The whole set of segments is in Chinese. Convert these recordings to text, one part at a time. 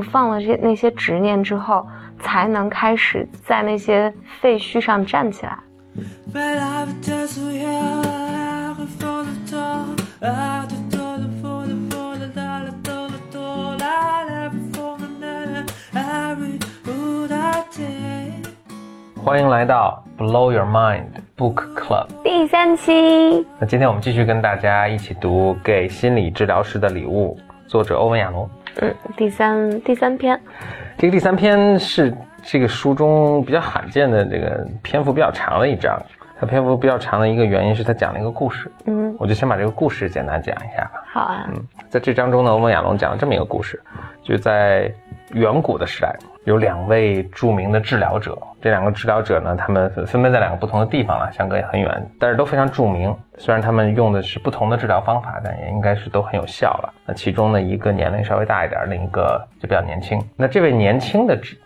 放了这那些执念之后，才能开始在那些废墟上站起来。欢迎来到 Blow Your Mind Book Club 第三期。那今天我们继续跟大家一起读《给心理治疗师的礼物》，作者欧文亚龙。嗯，第三第三篇。这个第三篇是这个书中比较罕见的这个篇幅比较长的一章。它篇幅比较长的一个原因是它讲了一个故事。嗯，我就先把这个故事简单讲一下吧。好啊。嗯，在这章中呢，欧文亚龙讲了这么一个故事，就在远古的时代，有两位著名的治疗者。这两个治疗者呢，他们分分别在两个不同的地方了，相隔也很远，但是都非常著名。虽然他们用的是不同的治疗方法，但也应该是都很有效了。那其中呢，一个年龄稍微大一点，另一个就比较年轻。那这位年轻的治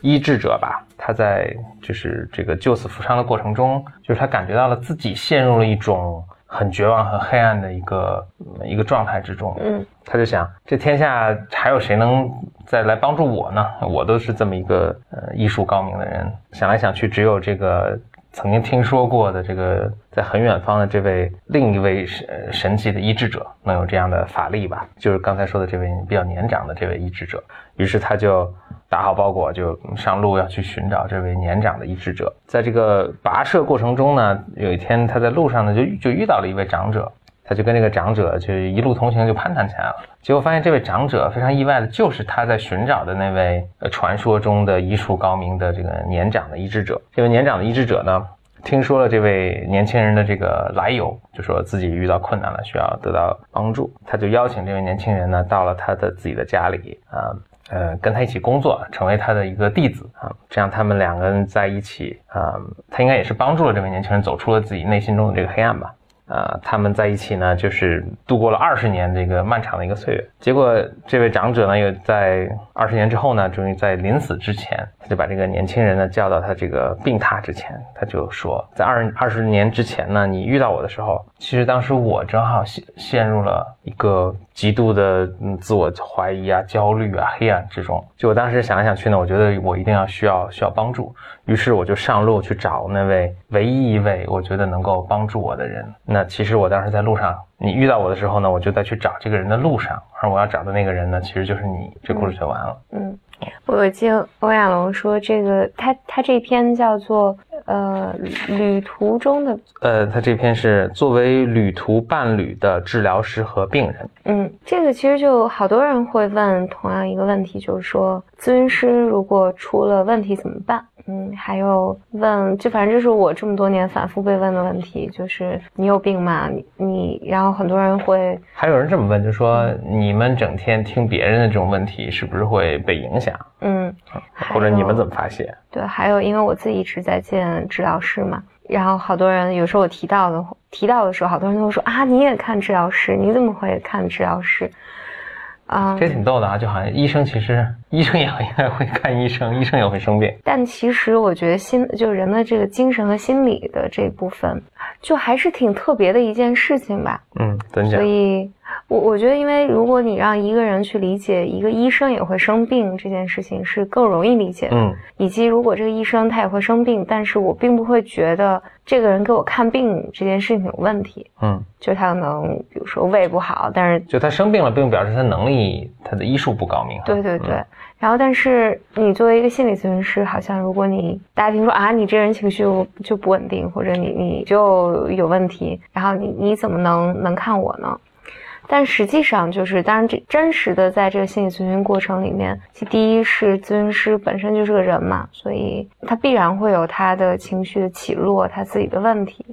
医治者吧，他在就是这个救死扶伤的过程中，就是他感觉到了自己陷入了一种很绝望、很黑暗的一个一个状态之中。嗯，他就想，这天下还有谁能再来帮助我呢？我都是这么一个呃医术高明的人，想来想去，只有这个曾经听说过的这个在很远方的这位另一位神神奇的医治者能有这样的法力吧？就是刚才说的这位比较年长的这位医治者。于是他就打好包裹，就上路要去寻找这位年长的医治者。在这个跋涉过程中呢，有一天他在路上呢就就遇到了一位长者。他就跟这个长者就一路同行，就攀谈起来了。结果发现这位长者非常意外的，就是他在寻找的那位传说中的医术高明的这个年长的医治者。这位年长的医治者呢，听说了这位年轻人的这个来由，就说自己遇到困难了，需要得到帮助。他就邀请这位年轻人呢，到了他的自己的家里啊，呃跟他一起工作，成为他的一个弟子啊。这样他们两个人在一起啊，他应该也是帮助了这位年轻人走出了自己内心中的这个黑暗吧。啊，他们在一起呢，就是度过了二十年这个漫长的一个岁月。结果这位长者呢，又在二十年之后呢，终于在临死之前，他就把这个年轻人呢叫到他这个病榻之前，他就说，在二二十年之前呢，你遇到我的时候，其实当时我正好陷陷入了一个极度的嗯自我怀疑啊、焦虑啊、黑暗之中。就我当时想来想去呢，我觉得我一定要需要需要帮助，于是我就上路去找那位唯一一位我觉得能够帮助我的人。那其实我当时在路上，你遇到我的时候呢，我就在去找这个人的路上，而我要找的那个人呢，其实就是你。这故事就完了。嗯，我记欧亚龙说，这个他他这篇叫做呃旅途中的呃，他这篇是作为旅途伴侣的治疗师和病人。嗯，这个其实就好多人会问同样一个问题，就是说咨询师如果出了问题怎么办？嗯，还有问，就反正这是我这么多年反复被问的问题，就是你有病吗？你你，然后很多人会，还有人这么问，就说你们整天听别人的这种问题，是不是会被影响？嗯，或者你们怎么发现？对，还有因为我自己一直在见治疗师嘛，然后好多人有时候我提到的提到的时候，好多人都会说啊，你也看治疗师？你怎么会看治疗师？啊，这挺逗的啊，就好像医生其实医生也应该 会看医生，医生也会生病。但其实我觉得心就是人的这个精神和心理的这部分，就还是挺特别的一件事情吧。嗯，怎讲？所以，我我觉得，因为如果你让一个人去理解一个医生也会生病这件事情，是更容易理解的。嗯，以及如果这个医生他也会生病，但是我并不会觉得这个人给我看病这件事情有问题。嗯，就他可能比如说胃不好，但是就他生病了，并不表示他能力他的医术不高明。对对对。然后，但是你作为一个心理咨询师，好像如果你大家听说啊，你这人情绪就不稳定，或者你你就有问题，然后你你怎么能能看我呢？但实际上，就是当然，这真实的在这个心理咨询过程里面，其第一是咨询师本身就是个人嘛，所以他必然会有他的情绪的起落，他自己的问题。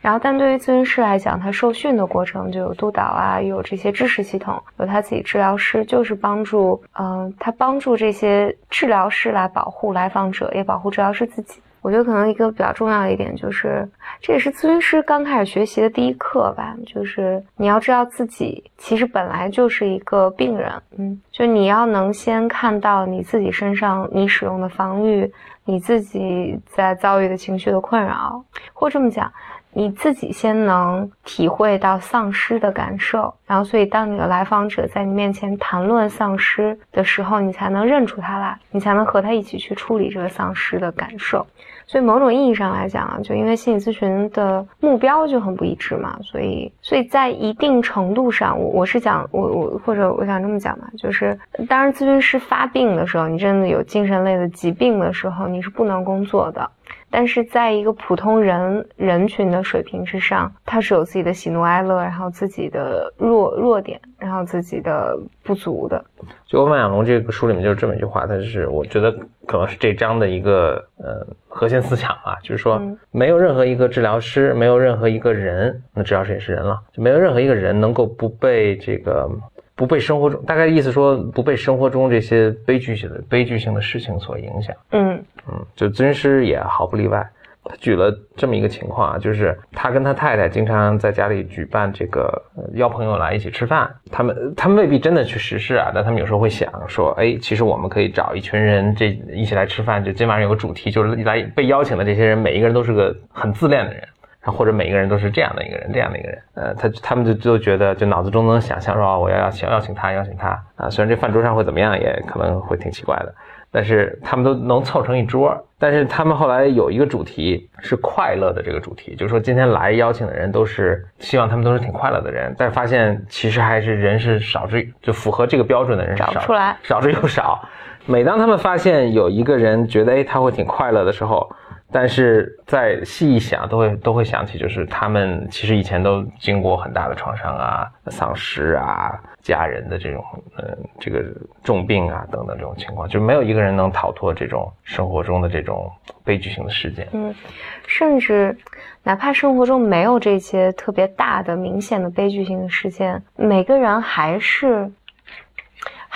然后，但对于咨询师来讲，他受训的过程就有督导啊，有这些知识系统，有他自己治疗师，就是帮助，嗯，他帮助这些治疗师来保护来访者，也保护治疗师自己。我觉得可能一个比较重要的一点就是，这也是咨询师刚开始学习的第一课吧，就是你要知道自己其实本来就是一个病人，嗯，就你要能先看到你自己身上你使用的防御，你自己在遭遇的情绪的困扰，或这么讲。你自己先能体会到丧失的感受，然后所以当你的来访者在你面前谈论丧失的时候，你才能认出他来，你才能和他一起去处理这个丧失的感受。所以某种意义上来讲啊，就因为心理咨询的目标就很不一致嘛，所以所以在一定程度上，我我是讲我我或者我想这么讲嘛，就是当然咨询师发病的时候，你真的有精神类的疾病的时候，你是不能工作的。但是在一个普通人人群的水平之上，他是有自己的喜怒哀乐，然后自己的弱弱点，然后自己的不足的。就万亚龙这个书里面就是这么一句话，他是我觉得可能是这章的一个呃核心思想啊，就是说没有任何一个治疗师，没有任何一个人，那治疗师也是人了，就没有任何一个人能够不被这个。不被生活中大概意思说不被生活中这些悲剧性的悲剧性的事情所影响。嗯嗯，就咨询师也毫不例外。他举了这么一个情况啊，就是他跟他太太经常在家里举办这个邀朋友来一起吃饭。他们他们未必真的去实施啊，但他们有时候会想说，哎，其实我们可以找一群人这一起来吃饭，就今晚上有个主题，就是来被邀请的这些人，每一个人都是个很自恋的人。或者每一个人都是这样的一个人，这样的一个人，呃，他他们就就觉得，就脑子中能想象说，我要邀请邀请他，邀请他啊。虽然这饭桌上会怎么样，也可能会挺奇怪的，但是他们都能凑成一桌。但是他们后来有一个主题是快乐的这个主题，就是说今天来邀请的人都是希望他们都是挺快乐的人，但是发现其实还是人是少之就符合这个标准的人少出来，少之又少。每当他们发现有一个人觉得哎他会挺快乐的时候。但是再细一想，都会都会想起，就是他们其实以前都经过很大的创伤啊、丧失啊、家人的这种呃这个重病啊等等这种情况，就没有一个人能逃脱这种生活中的这种悲剧性的事件。嗯，甚至哪怕生活中没有这些特别大的、明显的悲剧性的事件，每个人还是。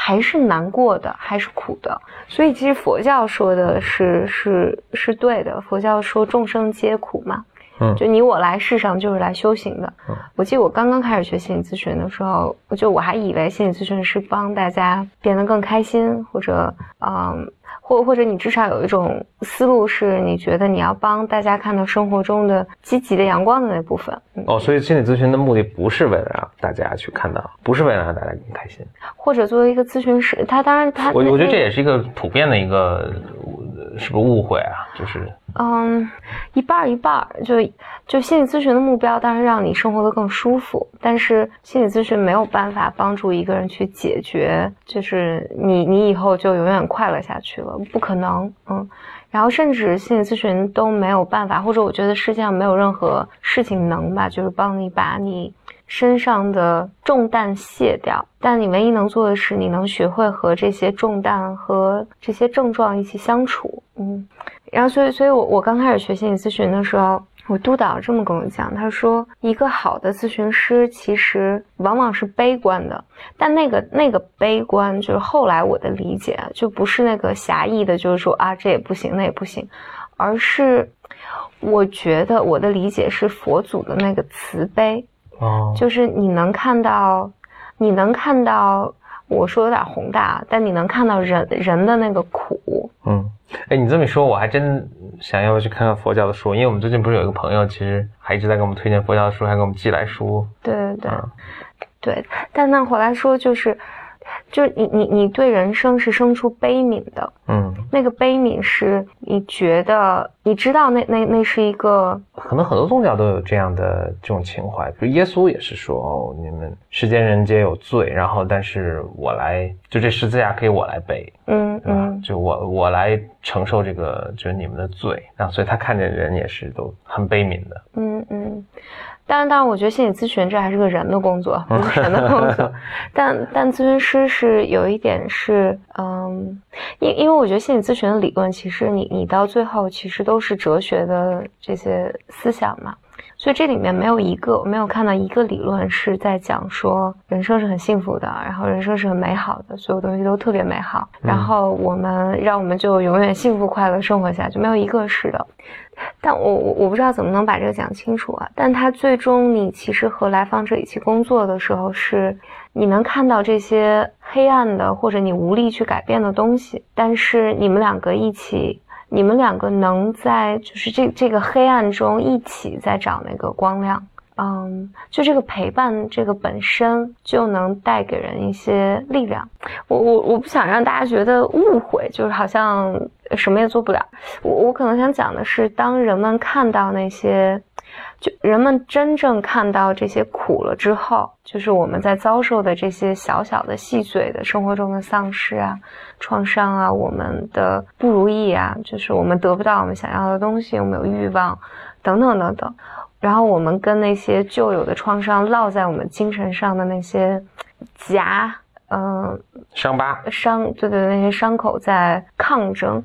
还是难过的，还是苦的，所以其实佛教说的是是是对的。佛教说众生皆苦嘛，嗯，就你我来世上就是来修行的。我记得我刚刚开始学心理咨询的时候，我就我还以为心理咨询是帮大家变得更开心，或者嗯。或或者你至少有一种思路，是你觉得你要帮大家看到生活中的积极的阳光的那部分。哦，所以心理咨询的目的不是为了让大家去看到，不是为了让大家更开心。或者作为一个咨询师，他当然他，我我觉得这也是一个普遍的一个。是不是误会啊？就是，嗯，一半儿一半儿就就心理咨询的目标当然让你生活的更舒服，但是心理咨询没有办法帮助一个人去解决，就是你你以后就永远快乐下去了，不可能。嗯，然后甚至心理咨询都没有办法，或者我觉得世界上没有任何事情能吧，就是帮你把你。身上的重担卸掉，但你唯一能做的是，你能学会和这些重担和这些症状一起相处。嗯，然后所以，所以我我刚开始学心理咨询的时候，我督导这么跟我讲，他说，一个好的咨询师其实往往是悲观的，但那个那个悲观，就是后来我的理解，就不是那个狭义的，就是说啊这也不行，那也不行，而是我觉得我的理解是佛祖的那个慈悲。哦，就是你能看到，你能看到，我说有点宏大，但你能看到人人的那个苦。嗯，哎，你这么一说，我还真想要去看看佛教的书，因为我们最近不是有一个朋友，其实还一直在给我们推荐佛教的书，还给我们寄来书。对对对，对，但那回来说就是。就是你你你对人生是生出悲悯的，嗯，那个悲悯是你觉得你知道那那那是一个，可能很多宗教都有这样的这种情怀，比如耶稣也是说，哦，你们世间人皆有罪，然后但是我来，就这十字架可以我来背，嗯嗯，就我我来承受这个就是你们的罪，然后所以他看见人也是都很悲悯的，嗯嗯。当然，当然，我觉得心理咨询这还是个人的工作，不是神的工作。但但咨询师是有一点是，嗯，因因为我觉得心理咨询的理论，其实你你到最后其实都是哲学的这些思想嘛。所以这里面没有一个，我没有看到一个理论是在讲说人生是很幸福的，然后人生是很美好的，所有东西都特别美好，然后我们让我们就永远幸福快乐生活下去，没有一个是的。但我我我不知道怎么能把这个讲清楚啊。但他最终你其实和来访者一起工作的时候，是你能看到这些黑暗的或者你无力去改变的东西，但是你们两个一起。你们两个能在就是这这个黑暗中一起在找那个光亮。嗯，就这个陪伴，这个本身就能带给人一些力量。我我我不想让大家觉得误会，就是好像什么也做不了。我我可能想讲的是，当人们看到那些，就人们真正看到这些苦了之后，就是我们在遭受的这些小小的细碎的生活中的丧失啊、创伤啊、我们的不如意啊，就是我们得不到我们想要的东西，我们有欲望，等等等等。然后我们跟那些旧有的创伤烙在我们精神上的那些夹，嗯，伤疤，伤，对对，那些伤口在抗争，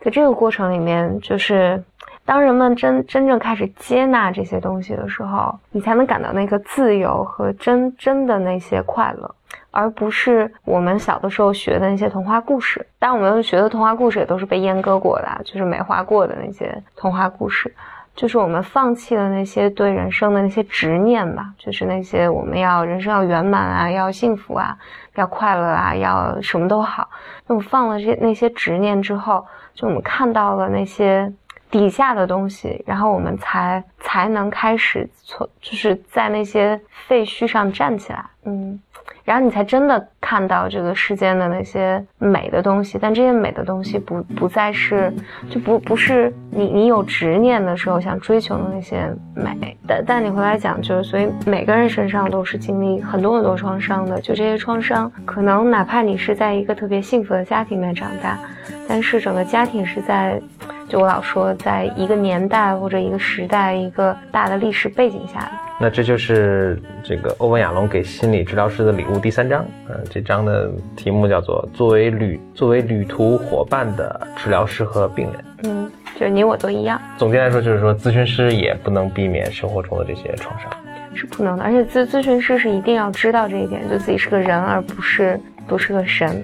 在这个过程里面，就是当人们真真正开始接纳这些东西的时候，你才能感到那个自由和真真的那些快乐，而不是我们小的时候学的那些童话故事。当然，我们学的童话故事也都是被阉割过的，就是美化过的那些童话故事。就是我们放弃了那些对人生的那些执念吧，就是那些我们要人生要圆满啊，要幸福啊，要快乐啊，要什么都好。那我放了这那些执念之后，就我们看到了那些底下的东西，然后我们才才能开始从就是在那些废墟上站起来，嗯。然后你才真的看到这个世间的那些美的东西，但这些美的东西不不再是，就不不是你你有执念的时候想追求的那些美。但但你回来讲，就是所以每个人身上都是经历很多很多创伤的，就这些创伤，可能哪怕你是在一个特别幸福的家庭里面长大，但是整个家庭是在，就我老说，在一个年代或者一个时代一个大的历史背景下的。那这就是这个欧文亚龙给心理治疗师的礼物第三章，嗯，这章的题目叫做“作为旅作为旅途伙伴的治疗师和病人”。嗯，就你我都一样。总结来说，就是说咨询师也不能避免生活中的这些创伤，是不能的。而且咨咨询师是一定要知道这一点，就自己是个人，而不是不是个神。